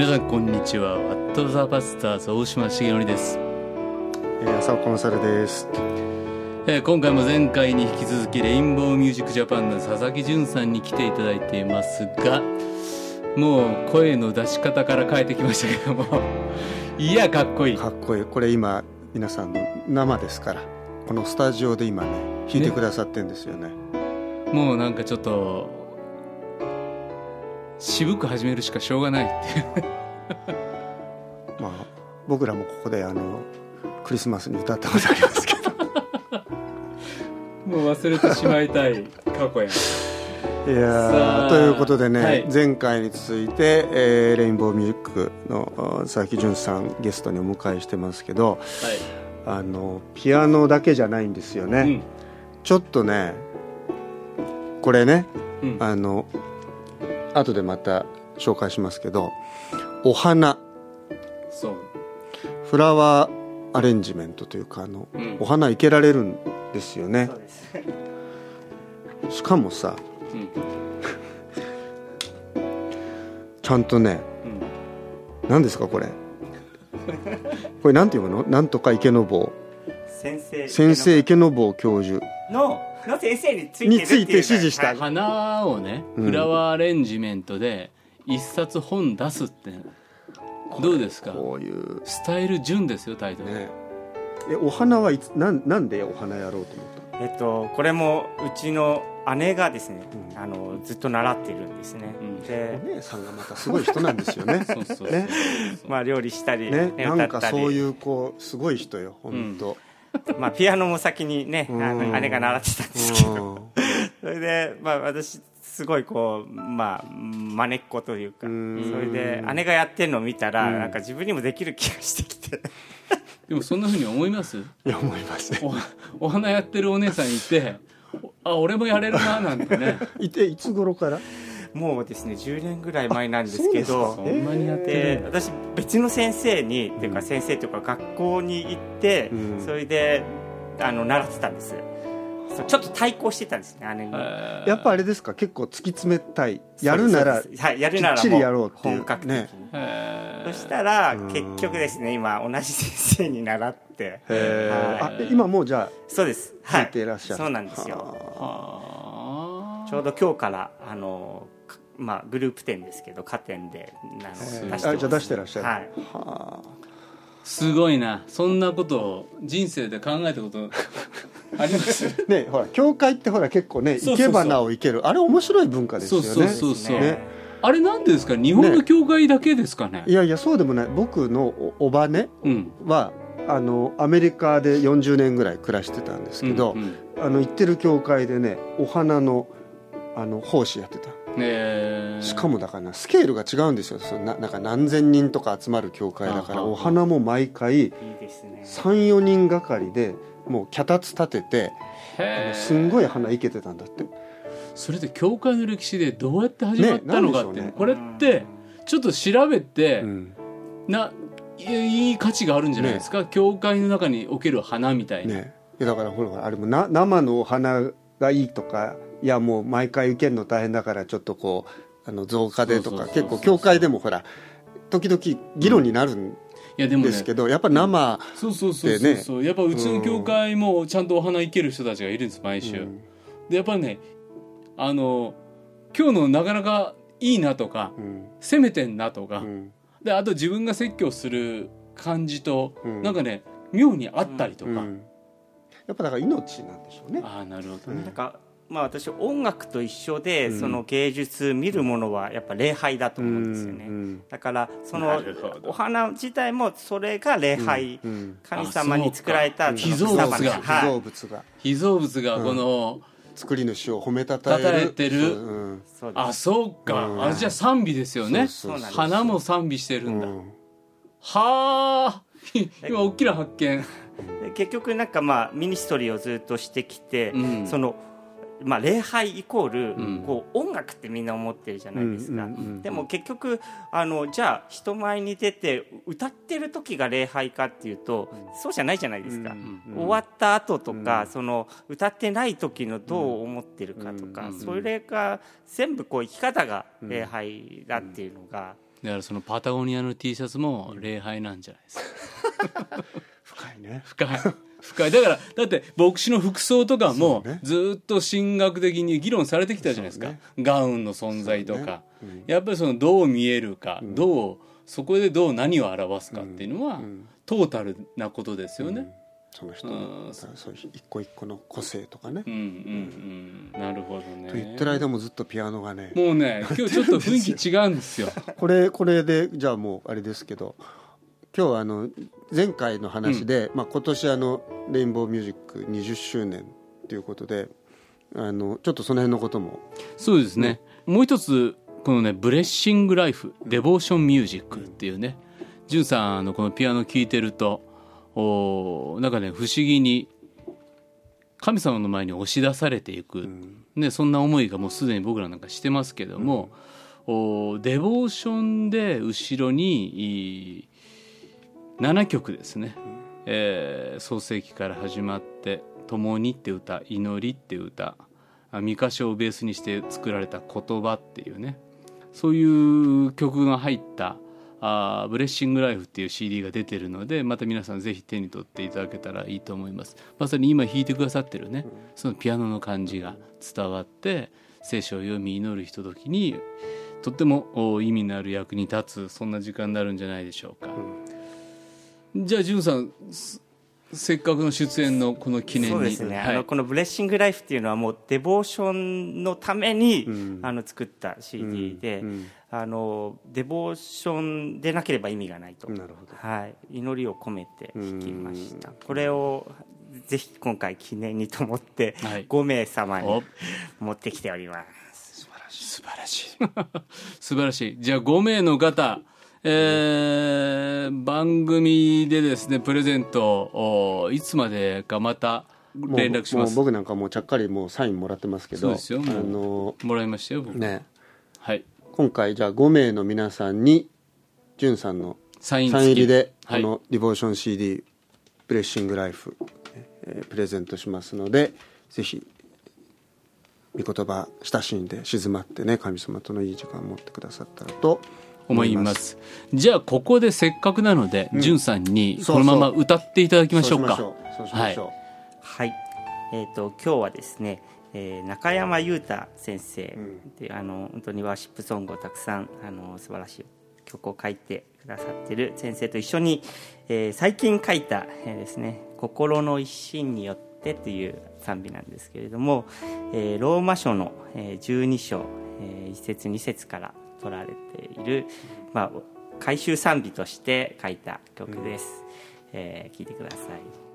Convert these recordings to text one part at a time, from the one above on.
皆さんこんにちはワットザバスターズ大島重則です、えー、浅尾コンサルです。えー今回も前回に引き続きレインボーミュージックジャパンの佐々木淳さんに来ていただいていますがもう声の出し方から変えてきましたけども いやかっこいいかっこいい。これ今皆さんの生ですから、このスタジオで今ね弾いてくださってんですよね。もうなんかちょっと渋く始めるしかしょうがないっていう。まあ僕らもここであのクリスマスに歌ったことありますけど。もう忘れてしまいたい過去や。んいやということでね、はい。前回に続いて、えーレインボーミュージックのあ佐々木淳さんゲストにお迎えしてますけど、あのピアノだけじゃないんですよね。はい、ちょっとねこれねうんうん、あの後でまた紹介しますけどお花。そう、フラワーアレンジメントというかあのうん。お花生けられるんですよね。しかもさうん。ちゃんとねうん。何ですかこれ？これなんていうの？なんとか池坊。先生池坊教授。のの先生についてるについて指示した。はい。花をねうん。フラワーアレンジメントで一冊本出すってどうですか？こういう。スタイル順ですよタイトル、ね。えお花はいつなんなんでお花やろうと思ったえっとこれもうちの姉がですね、うん。あのずっと習ってるんですね、うん。でお姉さんがまたすごい人なんですよね。そうそうそうね。まあ料理したり、ね。ねなんか歌ったり。そういうこうすごい人よ本当、まあ、ピアノも先にね、あうん。の姉が習ってたんですけど、うん。それで、まあ、私すごいこうまあまねっこというか。うん。それで姉がやってるのを見たら、うん。なんか自分にもできる気がしてきて。でもそんなふうに思います？いや思いますね。おお花やってるお姉さんいてあ俺もやれるななんてね。いていつ頃から？もうですね10年ぐらい前なんですけどそんなにやって私別の先生に、っていうか先生というか学校に行って、うん。それであの習ってたんです。ちょっと対抗してたんですね姉に、えー。やっぱあれですか？結構突き詰めたい。やるならはい、やるならきっちりやろうっていう。本格的に、ね。えー。そしたらうん。結局ですね今同じ先生に習って。へえはあえ今もうじゃそうです。はい。いていらっしゃる、そうなんですよ。はあ。ちょうど今日からあのかまあグループ展ですけど加点であじゃあ出してらっしゃる。はい。はすごいな。そんなことを人生で考えたこと あります？あねほら教会ってほら結構ねそうそうそう。生け花を生ける。あれ面白い文化ですよね。そうそうそうね。あれなんでですか？日本の教会だけですかね？いやいやそうでもない。僕のおおばねうん。はあのアメリカで40年ぐらい暮らしてたんですけど、うんうん。あの行ってる教会でねお花のあの奉仕やってたえ。ーしかもだからなスケールが違うんですよ。そのななんか何千人とか集まる教会だからお花も毎回いいですね。34人がかりでもう脚立立ててあのすんごい花いけてたんだって。それで教会の歴史でどうやって始まったのかって、ねね。これってちょっと調べて、うん。ないいい価値があるんじゃないですか、教会の中における花みたいな、ねいやだからほらあれもな生のお花がいいとかいやもう毎回受けるの大変だからちょっとこうあの増加でとか結構教会でもほら時々議論になるんいやでもねですけど、やっぱ生、そうそうそうそうそう、やっぱうちの教会もちゃんとお花いける人たちがいるんです毎週、うん。でやっぱりねあの今日のなかなかいいなとかうん。攻めてんなとか、うん。であと自分が説教する感じと、うん。なんかね妙にあったりとか、うん。やっぱだから命なんでしょうね。ああなるほどね、なんかまあ私音楽と一緒で、うん。その芸術見るものはやっぱ礼拝だと思うんですよね、うんだからそなのお花自体もそれが礼拝、うん神様に作られたあそうか。その被造物が。はい。造物が。被造物がこの、作り主を褒めたたえてる。あそうか、うん。あじゃあ賛美ですよね。花も賛美してるんだ、うん。はあ。今大きな発見、で結局なんかまあミニストリーをずっとしてきて、うん。そのまあ、礼拝イコール、うん。こう音楽ってみんな思ってるじゃないですか、うんうんうんでも結局あのじゃあ人前に出て歌ってる時が礼拝かっていうと、そうじゃないじゃないですか、うん終わった後とか、うんその歌ってない時のどう思ってるかとか、うん。それが全部こう生き方が礼拝だっていうのが、だからそのパタゴニアの T シャツも礼拝なんじゃないですか。深いね。深い深い。だからだって牧師の服装とかもずっと神学的に議論されてきたじゃないですか、ね。ガウンの存在とか、そうね。やっぱりそのどう見えるか、どうそこでどう何を表すかっていうのは、ん。トータルなことですよね、その人のそう一個一個の個性とかね、うん、うんうん。なるほどね。と言ってる間もずっとピアノがね。もうね今日ちょっと雰囲気 違うんですよ。これこれでじゃあもうあれですけど今日はあの前回の話で、まあ、今年あのレインボーミュージック20周年ということであのちょっとその辺のことも。そうですね、もう一つこのね「ブレッシング・ライフ」「デボーション・ミュージック」っていうねじゅんさんのこのピアノ聴いてるとおーなんかね不思議に神様の前に押し出されていく、ね、そんな思いがもうすでに僕らなんかしてますけども、おデボーションで後ろにい7曲ですね、えー創世記から始まって「共に」って歌「祈り」って歌三箇所をベースにして作られた言葉っていうね。そういう曲が入ったあブレッシングライフっていう CD が出てるのでまた皆さんぜひ手に取っていただけたらいいと思います。まさに今弾いてくださってるねそのピアノの感じが伝わって聖書を読み祈るひとときにとっても意味のある役に立つそんな時間になるんじゃないでしょうか、じゃあ潤さんすせっかくの出演のこの記念に。そうですね、はい。あのこの「ブレッシング・ライフ」っていうのはもうデボーションのために、ん。あの作った CD で、うんうん。あのデボーションでなければ意味がないと、なるほど。はい、祈りを込めて弾きました。これをぜひ今回記念にと思ってはい。5名様お。に持ってきております。素晴らしい。素晴らしい。じゃあ5名の方えー番組でですねプレゼントをいつまでかまた連絡します。もう僕なんかもうちゃっかりもうサインもらってますけどそうですよあのもらいましたよ僕、ね。はい。今回じゃあ5名の皆さんにじゅんさんのサイン入りでこはい。の「ディボーション CD ブレッシングライフ」えープレゼントしますのでぜひ御言葉親しんで静まってね神様とのいい時間を持ってくださったらと思います。じゃあここでせっかくなので、じゅんさんにこのまま歌っていただきましょうか。そうしましょう。そうしましょう、はい、えー、と今日はですね、えー中山裕太先生で、あの本当にワーシップソングをたくさんあの素晴らしい曲を書いてくださってる先生と一緒に、えー最近書いた、えーですね「心の一心によって」という賛美なんですけれども、えーローマ書の、えー12章、え1節2節から取られている、まあ、回収賛美として書いた曲です、えー聞いてください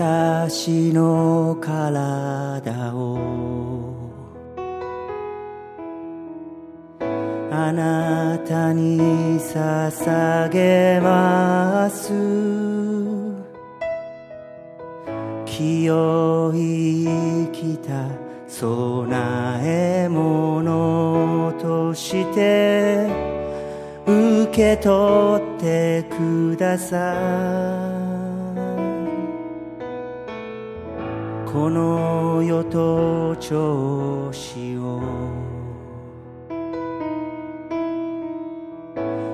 私の体を。あなたに捧げます。清い生きた供え物として受け取ってください。この世と調子を。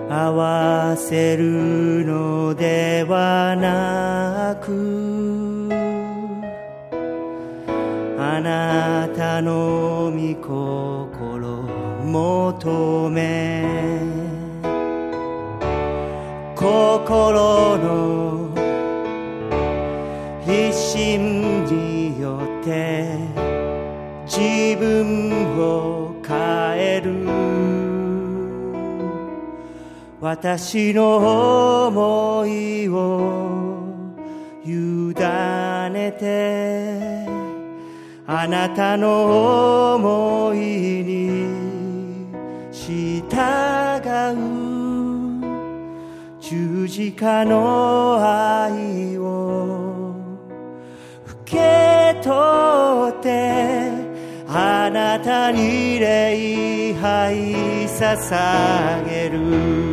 合わせるのではなくあなたの御心求め心の一心て自分を変える。私の思いを委ねてあなたの思いに従う。十字架の愛をけ取ってあなたに礼拝捧げる。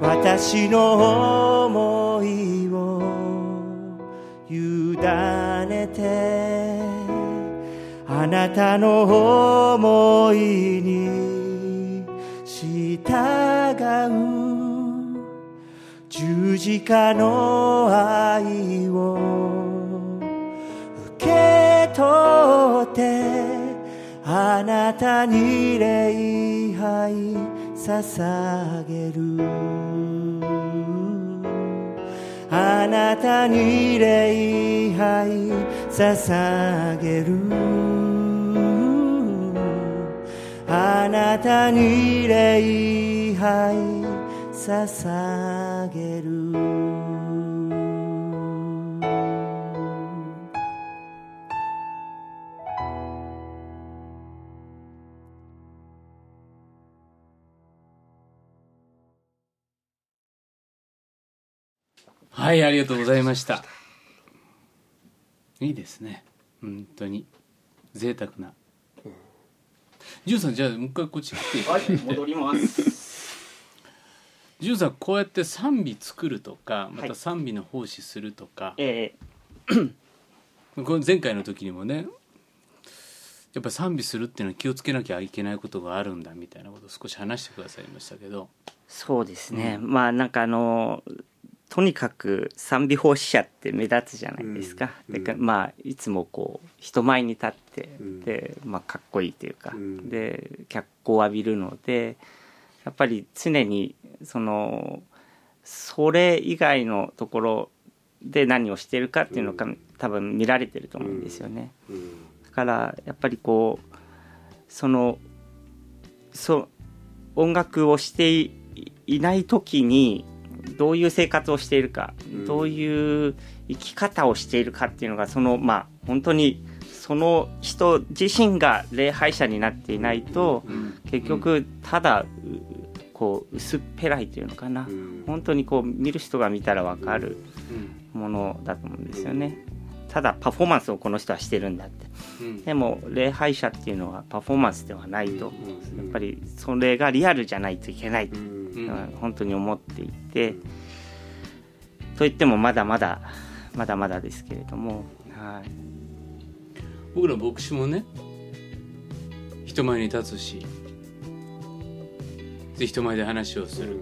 私の思いを委ねてあなたの思いに従う。十字架の愛を受け取ってあなたに礼拝捧げる。あなたに礼拝捧げる。あなたに礼拝捧げる。はいありがとうございました。いいですね。本当に。贅沢な。ジュンさんじゃあもう一回こっち来て。はい戻りますジュンさんこうやって賛美作るとかまはい。た賛美の奉仕するとか、えこの前回の時にもねやっぱ賛美するっていうのは気をつけなきゃいけないことがあるんだみたいなことを少し話してくださいましたけど。そうですね、まあなんかあのとにかく賛美奉仕者って目立つじゃないですか、うん。でかまあいつもこう人前に立って、うん。で、まあ、かっこいいというか、うん。で脚光を浴びるのでやっぱり常にそのそれ以外のところで何をしてるかっていうのが、多分見られてると思うんですよね。うん。だからやっぱりこうそのそう音楽をしていいない時にどういう生活をしているか、うん。どういう生き方をしているかっていうのがそのまあ本当にその人自身が礼拝者になっていないと、結局ただうこう薄っぺらいというのかな、うん。本当にこう見る人が見たら分かるうん。ものだと思うんですよね。ただパフォーマンスをこの人はしてるんだって。うん。でも礼拝者っていうのはパフォーマンスではないと、うん。やっぱりそれがリアルじゃないといけないと、うん。うん。本当に思っていて、といってもまだまだまだまだですけれども、はい、僕ら牧師もね人前に立つしで人前で話をする、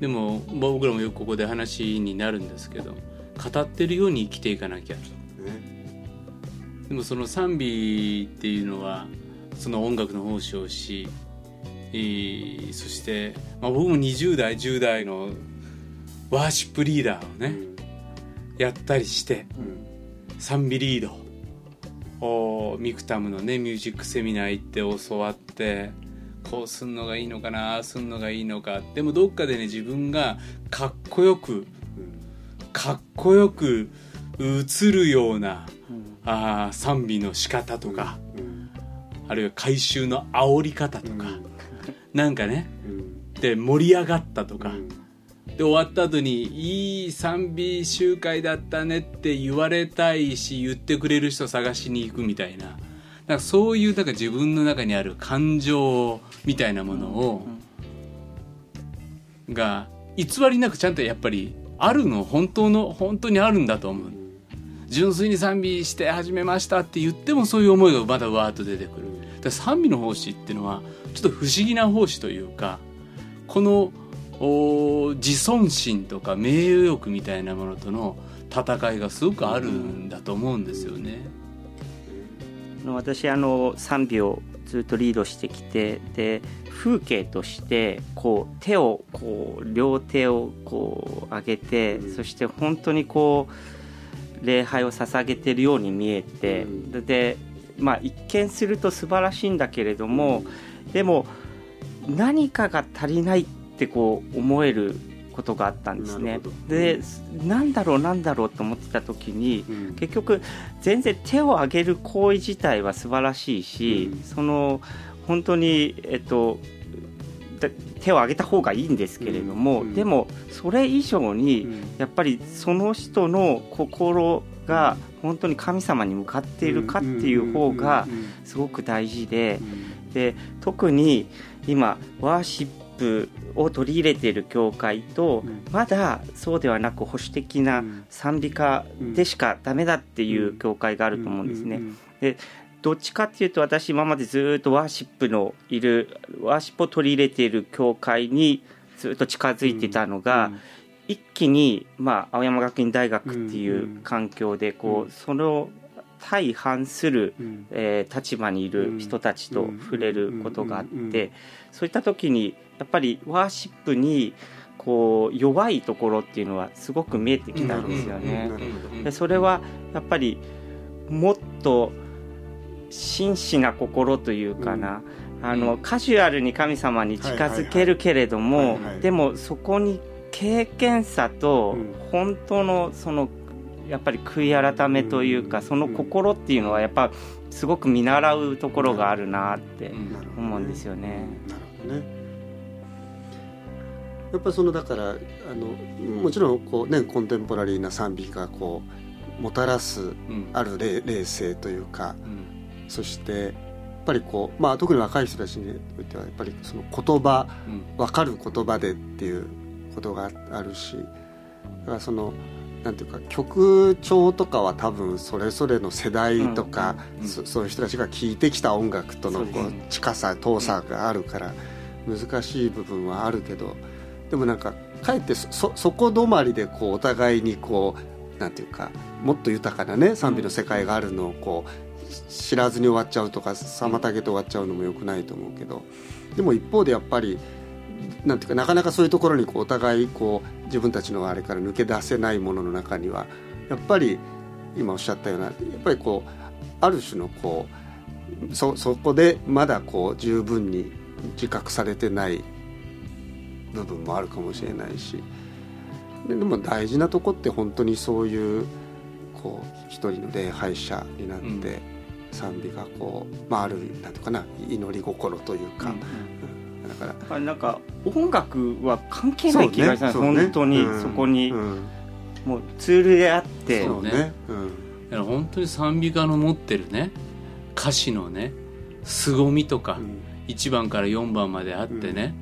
でも僕らもよくここで話になるんですけど語ってるように生きていかなきゃね。でもその賛美っていうのはその音楽の奉仕をし、えーそして、まあ、僕も20代10代のワーシップリーダーをね、やったりしてうん。賛美リードおミクタムのねミュージックセミナー行って教わってこうすんのがいいのかなああすんのがいいのか。でもどっかでね自分がかっこよくうんかっこよく映るようなうん。あー賛美の仕方とか、うん。あるいは回収の煽り方とか、なんかねうん。で盛り上がったとか、うん。で終わった後にいい賛美集会だったねって言われたいし言ってくれる人探しに行くみたいななんかそういうなんか自分の中にある感情みたいなものを、が偽りなくちゃんとやっぱりあるの本当の本当にあるんだと思う。純粋に賛美して始めましたって言ってもそういう思いがまだわーっと出てくる。だ賛美の奉仕っていうのはちょっと不思議な奉仕というかこのお自尊心とか名誉欲みたいなものとの戦いがすごくあるんだと思うんですよね。私あの賛美をずっとリードしてきてで風景としてこう手をこう両手をこう上げて、うん。そして本当にこう礼拝を捧げてるように見えて、うん。ででまあ一見すると素晴らしいんだけれども、でも何かが足りないってこう思えることがあったんですね。でなんだろうなんだろうと思ってた時にうん。結局全然手を挙げる行為自体は素晴らしいし、うん。その本当にえっと手を挙げた方がいいんですけれども、うん。でもそれ以上にうん。やっぱりその人の心が本当に神様に向かっているかっていう方がすごく大事でで特に今ワーシップを取り入れている教会とうん。まだそうではなく保守的な賛美歌でしかダメだっていう教会があると思うんですね。どっちかっていうと私今までずっとワーシップのいるワーシップを取り入れている教会にずっと近づいてたのが、一気に、まあ、青山学院大学っていう環境でこう、うんその相反する、うん。えー立場にいる人たちと触れることがあって、そういった時にやっぱりワーシップにこう弱いところっていうのはすごく見えてきたんですよね。でそれはやっぱりもっと真摯な心というかな、あのカジュアルに神様に近づけるけれどはいもでもそこに経験さとうん。本当のそのやっぱり悔い改めというかうん。その心っていうのはやっぱすごく見習うところがあるなって思うんですよね。なるほどねやっぱりそのだからあのもちろんこう、ね、コンテンポラリーな賛美がこうもたらすうん。ある霊霊性というかうん。そしてやっぱりこう、まあ、特に若い人たちにおいてはやっぱりその言葉うん。分かる言葉でっていうことがあるしだからそのなんていうか曲調とかは多分それぞれの世代とか、うん。うん。そそういう人たちが聴いてきた音楽とのこう近さ遠さがあるから難しい部分はあるけどでもなんかかえってそそこ止まりでこうお互いにこうなんていうかもっと豊かなね賛美の世界があるのをこう知らずに終わっちゃうとか妨げて終わっちゃうのもよくないと思うけどでも一方でやっぱりなんていうかなかなかそういうところにこうお互いこう自分たちのあれから抜け出せないものの中にはやっぱり今おっしゃったようなやっぱりこうある種のこうそそこでまだこう十分に自覚されてない部分もあるかもしれないしででも大事なとこって本当にそういうこう一人の礼拝者になって、賛美がこう、まあ、あるなんていうかな祈り心というか、うんだからなんか音楽は関係ない気がします、そうね。本当にうん。そこにうん。もうツールであって、そうね。うん。だから本当に賛美歌の持ってるね歌詞のね凄みとか、うん。1番から4番まであってね、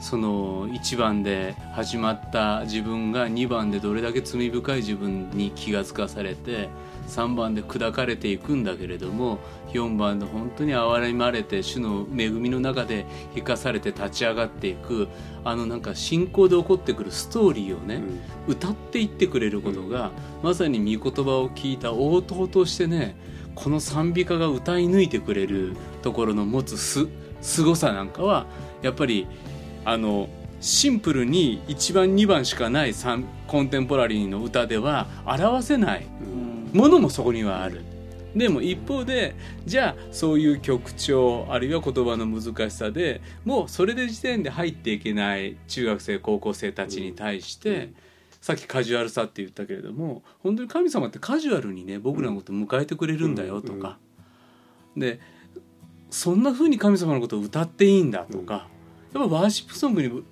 その1番で始まった自分が2番でどれだけ罪深い自分に気がつかされて3番で砕かれていくんだけれども4番で本当に憐れまれて主の恵みの中で生かされて立ち上がっていくあのなんか信仰で起こってくるストーリーをね、歌っていってくれることが、まさに御言葉を聞いた応答としてねこの賛美歌が歌い抜いてくれるところの持つす凄さなんかはやっぱりあのシンプルに1番2番しかないコンテンポラリーの歌では表せないうん。ものもそこにはある。でも一方でじゃあそういう曲調あるいは言葉の難しさでもうそれで時点で入っていけない中学生高校生たちに対して、さっきカジュアルさって言ったけれども本当に神様ってカジュアルにね僕らのことを迎えてくれるんだよとか、でそんな風に神様のことを歌っていいんだとか、やっぱワーシップソングに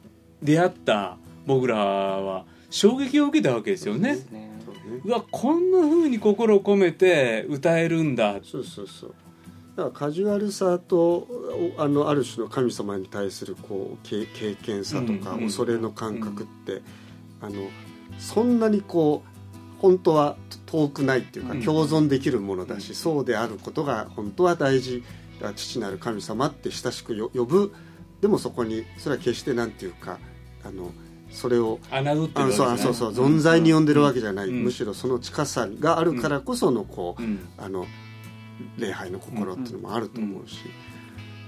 出会った僕らは衝撃を受けたわけですよね。うね。うわこんな風に心を込めて歌えるんだそうそうそう。だからカジュアルさとおあのある種の神様に対するこう経経験さとか、うんうん恐れの感覚って、あのそんなにこう本当は遠くないっていうか、うん。共存できるものだし、うんそうであることが本当は大事だ父なる神様って親しくよ呼ぶでもそこにそれは決してなんていうかあのそれを侮っそうそうそう存在に呼んでるわけじゃない、うん。むしろその近さがあるからこそのこう、うん。あの礼拝の心っていうのもあると思うし、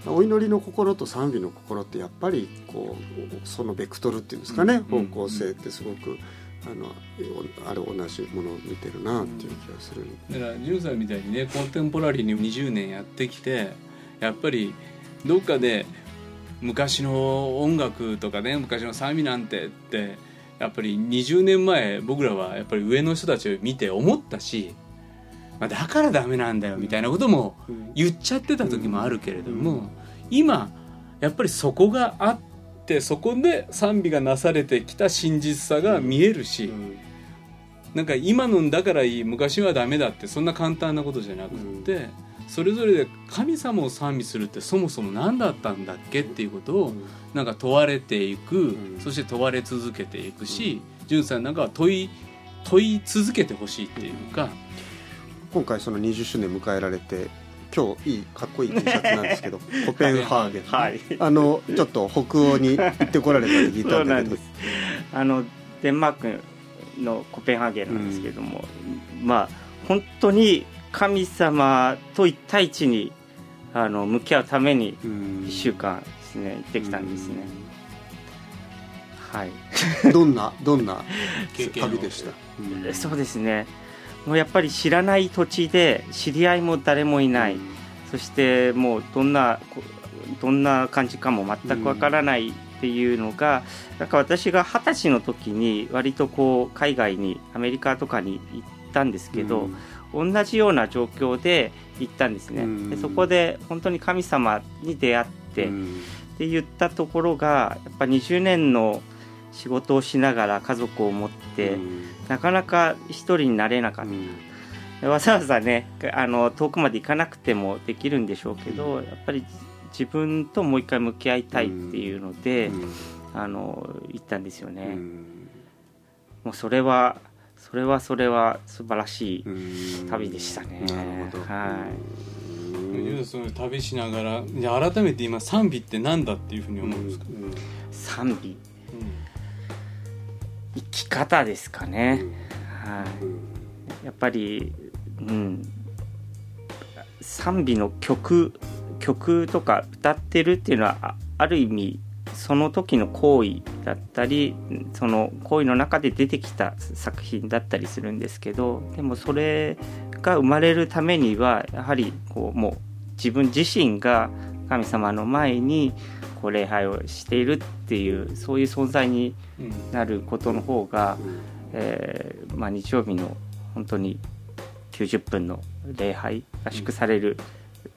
お祈りの心と賛美の心ってやっぱりこうそのベクトルっていうんですかね、うん。方向性ってすごくあのおあれ同じものを見てるなっていう気がする、だからジュンさんみたいにねコンテンポラリーに20年やってきてやっぱりどっかで昔の音楽とかね昔の賛美なんてってやっぱり20年前僕らはやっぱり上の人たちを見て思ったし、まあ、だからダメなんだよみたいなこともうん。言っちゃってた時もあるけれども、うん。今やっぱりそこがあってそこで賛美がなされてきた真実さが見えるし、うん。なんか今のだからいい昔はダメだってそんな簡単なことじゃなくって、それぞれで神様を賛美するってそもそも何だったんだっけっていうことをなんか問われていく、うん。そして問われ続けていくし潤さんなんかは問い問い続けてほしいっていうか、今回その20周年迎えられて今日いいかっこいい T シャツなんですけど コペンハーゲン、はい。あのちょっと北欧に行ってこられたって聞いたんだけどあのデンマークのコペンハーゲンなんですけども、まあ本当に神様と一対一にあの向き合うためにうん。1週間ですね行ってきたんですね、はい。う んどんなどんな経旅でした、うん。そうですね。もうやっぱり知らない土地で知り合いも誰もいない、そしてもうどんなこどんな感じかも全くわからないっていうのが、なんか私が二十歳の時に割とこう海外にアメリカとかに行ったんですけど、同じような状況で行ったんですね、うん。でそこで本当に神様に出会って、うん。って言ったところがやっぱ20年の仕事をしながら家族を持って、うん。なかなか一人になれなかった、でわざわざねあの遠くまで行かなくてもできるんでしょうけど、やっぱり自分ともう一回向き合いたいっていうので、うん。あの行ったんですよね、うん。もうそれはそれはそれは素晴らしいうん。旅でしたね、なるほど。はい。うん潤さん旅しながらじゃあ改めて今賛美って何だっていうふうに思うんですか、賛美生き方ですかね、はい。やっぱり、うん、賛美の曲曲とか歌ってるっていうのはあある意味その時の行為だったりその行為の中で出てきた作品だったりするんですけどでもそれが生まれるためにはやはりこうもう自分自身が神様の前にこう礼拝をしているっていうそういう存在にうんなることの方が、えーまあ、日曜日の本当に90分の礼拝が祝される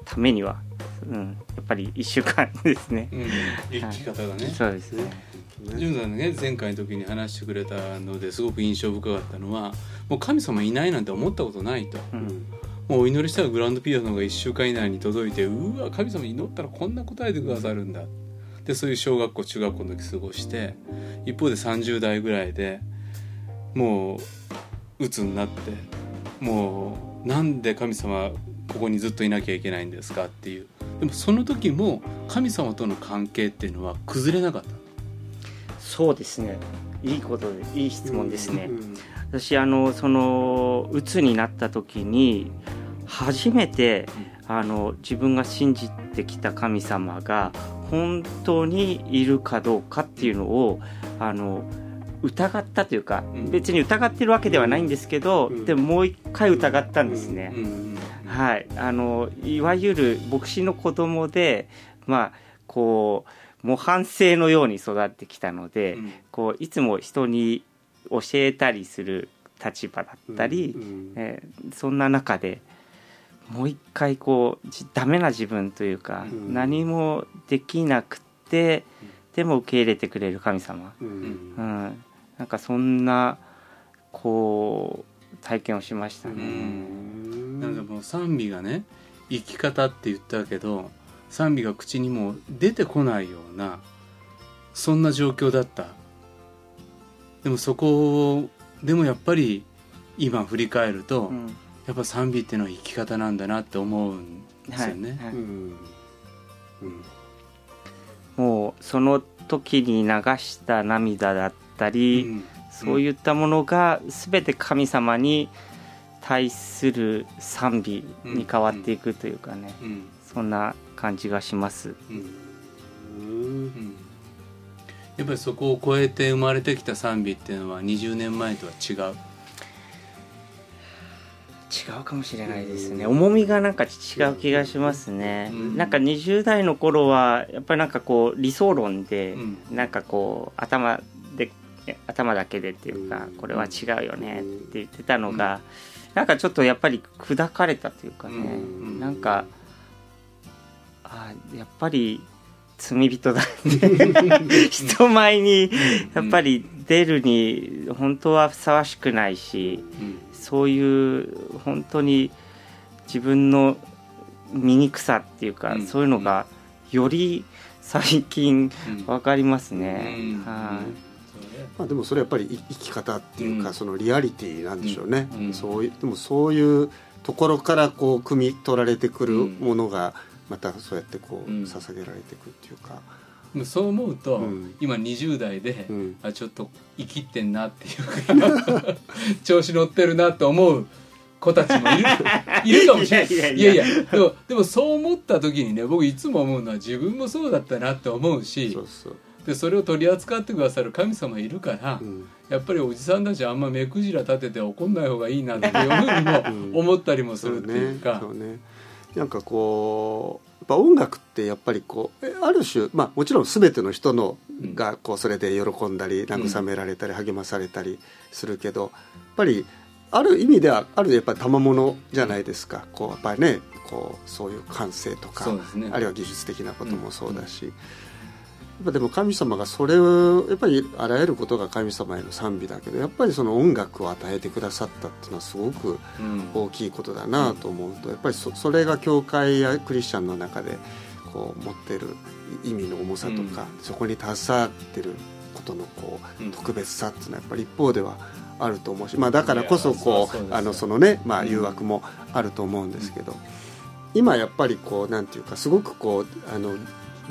ためには、うん、やっぱり1週間ですね。うん、生き方がね、そうですね。潤さんね前回の時に話してくれたのですごく印象深かったのはもう神様いないなんて思ったことないと。うん。もうお祈りしたらグランドピアノが1週間以内に届いてうわ神様祈ったらこんな答えてくださるんだ。でそういう小学校中学校の時過ごして一方で30代ぐらいでもう鬱になってもうなんで神様ここにずっといなきゃいけないんですかっていう。でもその時も神様との関係っていうのは崩れなかったそうですね。いいことでいい質問ですね。うん私あのその鬱になった時に初めてあの自分が信じてきた神様が本当にいるかどうかっていうのをあの疑ったというか、うん。別に疑ってるわけではないんですけど、うん。でももう一回疑ったんですね。うんうん。はい、あのいわゆる牧師の子供でまあこう模範生のように育ってきたので、うん。こういつも人に教えたりする立場だったり、うんえーそんな中でもう一回こうじダメな自分というか、うん。何もできなくてでも受け入れてくれる神様、うん。うん、なんかそんなこう体験をしましたね。なんかもう賛美がね生き方って言ったけど賛美が口にもう出てこないようなそんな状況だった。でもそこをでもやっぱり今振り返ると、うん。やっぱ賛美っていうのは生き方なんだなって思うんですよね、はいはい。うん。うん。もうその時に流した涙だったり、うん。そういったものが全て神様に対する賛美に変わっていくというかね、うん。そんな感じがします。うん。やっぱりそこを超えて生まれてきた賛美っていうのは20年前とは違う？違うかもしれないですね。重みがなんか違う気がしますね、うん。なんか20代の頃はやっぱりなんかこう理想論で、うん。なんかこう頭で頭だけでっていうかうん。これは違うよねって言ってたのが、なんかちょっとやっぱり砕かれたというかね、うん。なんかあやっぱり罪人だって人前にやっぱり出るに本当はふさわしくないしうん。そういう本当に自分の醜さっていうか、うん。そういうのがより最近うん。わかりますね、うん。はい。まあ、でもそれやっぱりい生き方っていうか、うん。そのリアリティなんでしょうね、うん。うん。そういうでもそういうところからこう汲み取られてくるうん。ものがまたそうやってこううん。捧げられていくっていうか、でもそう思うと、うん。今20代で、うん。あちょっと生きってんなっていうか 調子乗ってるなって思う子たちもいる。いるかもしれない。いやいいや。でもでもそう思った時にね僕いつも思うのは自分もそうだったなって思うしそうそう、でそれを取り扱ってくださる神様いるから、うん。やっぱりおじさんたちはあんま目くじら立てて怒んない方がいいなっていうふうにも思ったりもするっていうか。そうね。そうねなんかこうやっぱ音楽ってやっぱりこうえある種、まあ、もちろん全ての人のうん。がこうそれで喜んだり慰められたり励まされたりするけど、やっぱりある意味ではあるやっぱり賜物じゃないですか。こうやっぱりねこうそういう感性とか、ね。あるいは技術的なこともそうだし、やっぱでも神様がそれをやっぱりあらゆることが神様への賛美だけどやっぱりその音楽を与えてくださったっていうのはすごくうん。大きいことだなと思うとやっぱりそそれが教会やクリスチャンの中でこう持ってる意味の重さとか、そこに携わってることのこう、うん。特別さっていうのはやっぱり一方ではあると思うし、まあ、だからこそこそうあのそのね、まあ、うん誘惑もあると思うんですけど、今やっぱりこうなんていうかすごくこうあの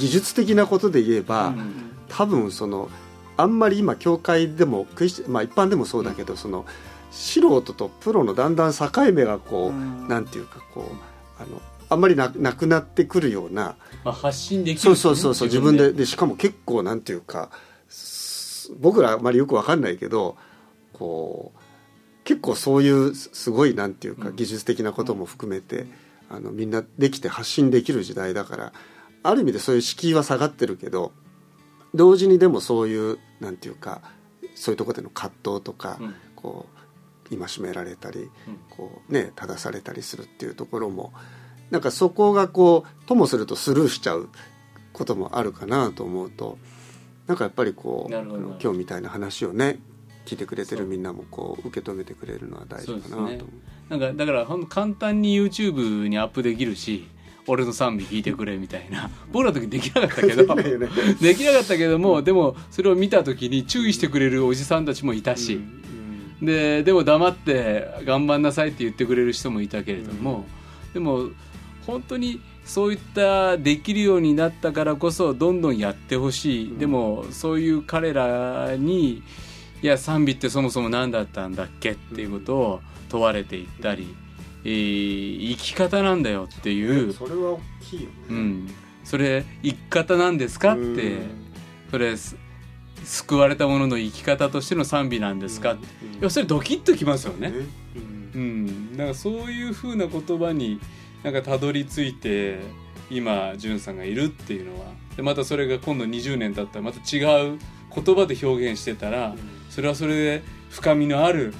技術的なことで言えば、うん。多分そのあんまり今教会でもまあ、一般でもそうだけど、その素人とプロのだんだん境目がこう、うん。なんていうかこうあのあんまりななくなってくるようなまあ、発信できるそうそうそうそう自分で。で。しかも結構なんていうかす僕らあんまりよくわかんないけどこう結構そういうすすごいなんていうかうん。技術的なことも含めて、あのみんなできて発信できる時代だからある意味でそういう敷居は下がってるけど同時にでもそういうなんていうかそういうところでの葛藤とか、うん。こう戒められたり、こうね正されたりするっていうところもなんかそこがこうともするとスルーしちゃうこともあるかなと思うとなんかやっぱりこう今日みたいな話をね聞いてくれてるみんなもこう受け止めてくれるのは大事かなとね。なんかだからほんと簡単に YouTube にアップできるし俺の賛美聞いてくれみたいな。僕らの時できなかったけど。できないよねできなかったけどもでもそれを見た時に注意してくれるおじさんたちもいたし、ででも黙って頑張んなさいって言ってくれる人もいたけれども、でも本当にそういったできるようになったからこそどんどんやってほしい、でもそういう彼らにいや賛美ってそもそも何だったんだっけっていうことを問われていったり、えー生き方なんだよっていう、それは大きいよね、うん、それ生き方なんですかって、うん。それす救われた者の生き方としての賛美なんですか、うん。いやそれドキッときますよね。うん。うん、なんかそういう風な言葉になんかたどり着いて今んさんがいるっていうのは。でまたそれが今度20年経ったらまた違う言葉で表現してたらそれはそれで深みのある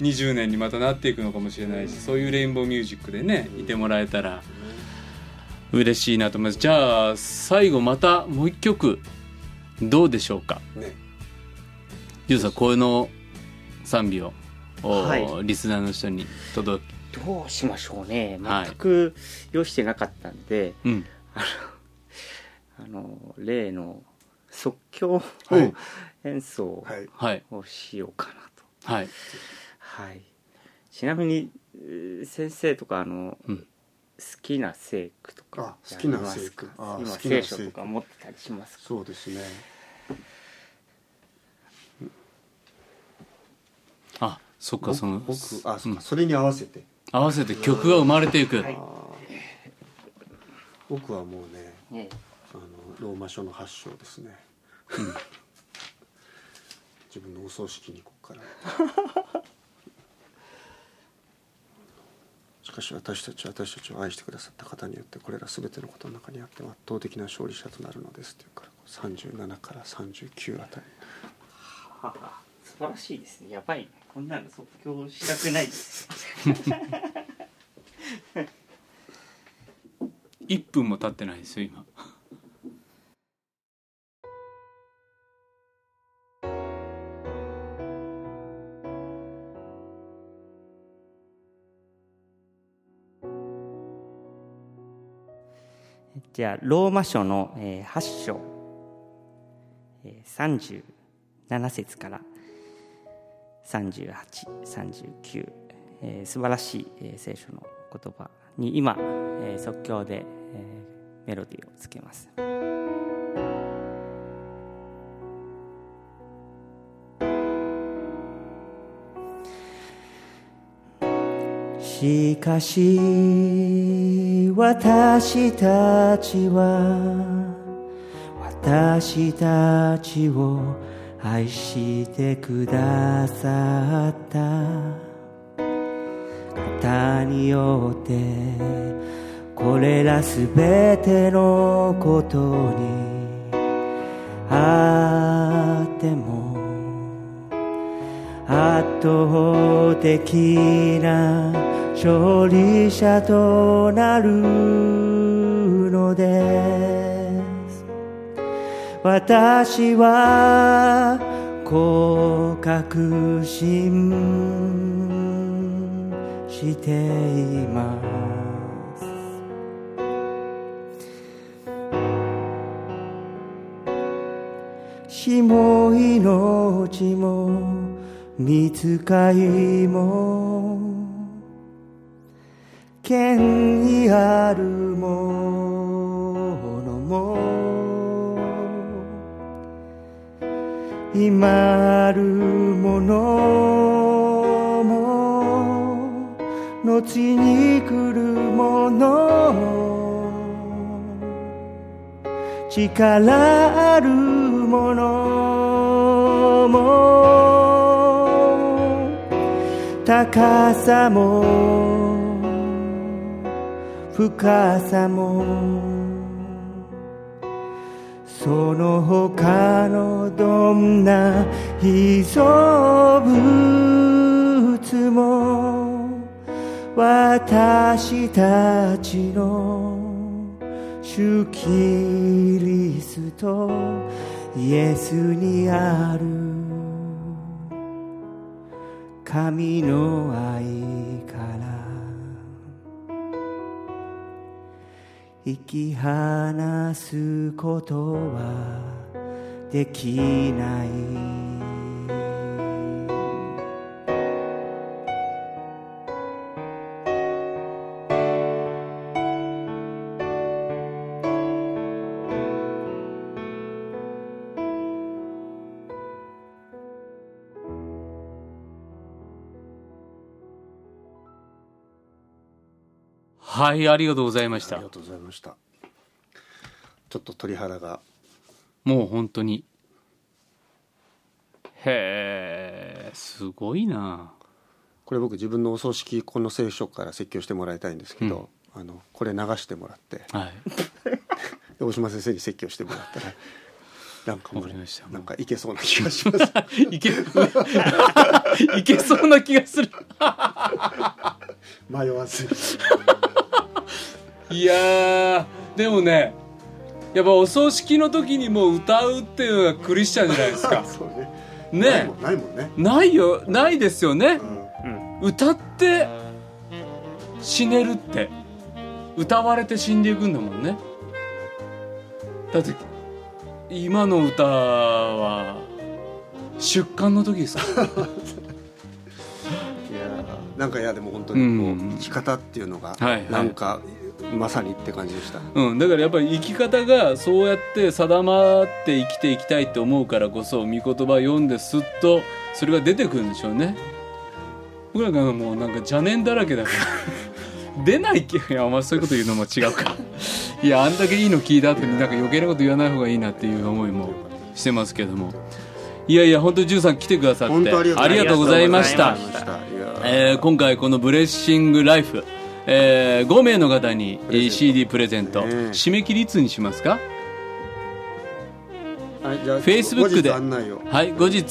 20年にまたなっていくのかもしれないしそういうレインボーミュージックでねいてもらえたら嬉しいなと思います。じゃあ最後またもう一曲どうでしょうか？ね。ゆうさんこの賛美を、おはい。リスナーの人に届け。どうしましょうね。はい。全く用意してなかったんで、うん。あの例の即興はい。演奏はい。はいをしようかなと。はいはいちなみにえー先生とかあの、うん。好きな聖句とかあ好きな聖句。今好きな聖書とか持ってたりしますか？そうですね。あそっかその僕あそううん。かそれに合わせて。合わせて曲が生まれていく、はい。僕はもうねねあのローマ書の発祥ですね、自分のお葬式にここからしかし私たちは私たちを愛してくださった方によってこれら全てのことの中にあって圧倒的な勝利者となるのですというから37から39あたり。はは素晴らしいですね。やばい。ねこんなの即興したくないです1 分も経ってないですよ今じゃあローマ書の、8章、37節から3839、えー、素晴らしい、聖書の言葉に今、即興で、メロディーをつけます。しかし私たちは私たちを愛してくださった。方によってこれらすべてのことにあっても圧倒的な勝利者となるのです。私はこう確信しています。死も命も見つかいも権威あるものも今あるものも後に来るものも力あるものも高さも深さも。その他のどんな被造物も私たちの主キリストイエスにある神の愛引き離すことはできない。はいありがとうございました。ありがとうございました。ちょっと鳥肌が。もう本当に。へえすごいな。これ僕自分のお葬式この聖書から説教してもらいたいんですけど、あのこれ流してもらって。はい。大島先生に説教してもらったらなんかもうわかりました。なんかいけそうな気がします。いけいけそうな気がする。迷わずいやーでもねやっぱお葬式の時にもう歌うっていうのがクリスチャンじゃないですか。そうね。ないね。ないもんね、ないよ。ないですよね。うん。歌って死ねるって。歌われて死んでいくんだもんね。だって今の歌は出棺の時ですか。いやー。なんかいやでも本当にこう、うん。生き方っていうのが、はいはい。なんかまさにって感じでした。うん、だからやっぱり生き方がそうやって定まって生きていきたいって思うからこそ御言葉を読んですっとそれが出てくるんでしょうね。僕らがもうなんか邪念だらけだから。出ないけいやお前そういうこと言うのも違うか。いやあんだけいいの聞いた後になんか余計なこと言わない方がいいなっていう思いもしてますけども。いやいや本当にジュンさん来てくださってありがとうございました。ました。えー今回この「ブレッシングライフ」えー5名の方にえー CD プレゼント。ね締め切りいつにしますか？はいじゃあ Facebook で。後日案内を。はい後日う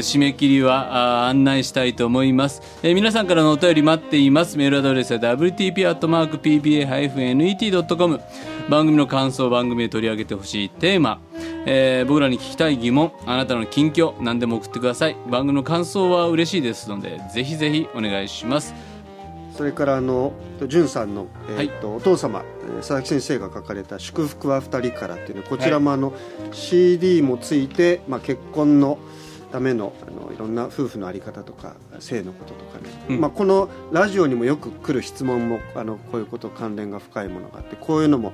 締め切りはあ案内したいと思います、えー皆さんからのお便り待っています。メールアドレスは wtp.pba-net.com 番組の感想番組で取り上げてほしいテーマ、えー僕らに聞きたい疑問あなたの近況何でも送ってください。番組の感想は嬉しいですのでぜひぜひお願いしますそれからあの潤さんの、えーとお父様、えー佐々木先生が書かれた「祝福は二人から」っていうねこちらもあの、CD もついて、まあ、結婚のためのあのいろんな夫婦のあり方とか性のこととかね、うん。まあ、このラジオにもよく来る質問もあのこういうこと関連が深いものがあってこういうのも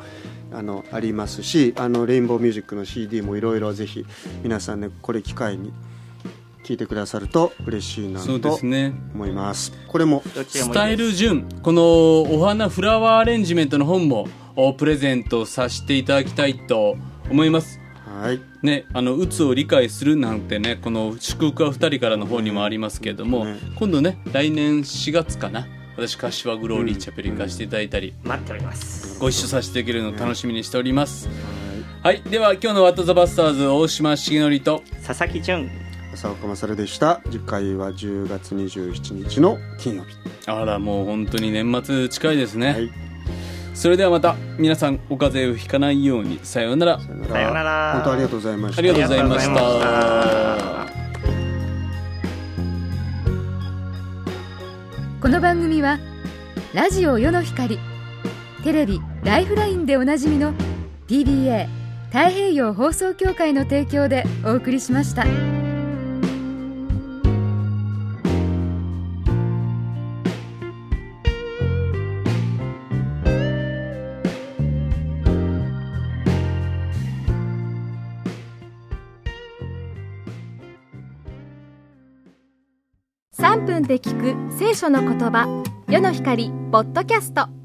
あのありますしあのレインボーミュージックの CD もいろいろぜひ皆さんねこれ機会に聞いてくださると嬉しいなそうでとすね思います。これもスタイル順このお花フラワーアレンジメントの本もおプレゼントさせていただきたいと思います。はい。ね、あの、うつを理解するなんてね、この祝福は二人からの方にもありますけれども、ね。今度ね、来年4月かな、私、柏グローリーチャペル行かせていただいたり、待っております。ご一緒させていただけるのを楽しみにしております。はい、では今日のワットザバスターズ大島重則と、佐々木純浅岡勝でした次回は10月27日の金曜日あら、もう本当に年末近いですね。はいそれではまた、皆さんお風邪をひかないように、さようなら。さよなさよなら本当ありがとうございましたありがとうございましたま。この番組はラジオ世の光テレビ「ライフライン」でおなじみの PBA 太平洋放送協会の提供でお送りしました。3分で聞く聖書の言葉世の光ポッドキャスト。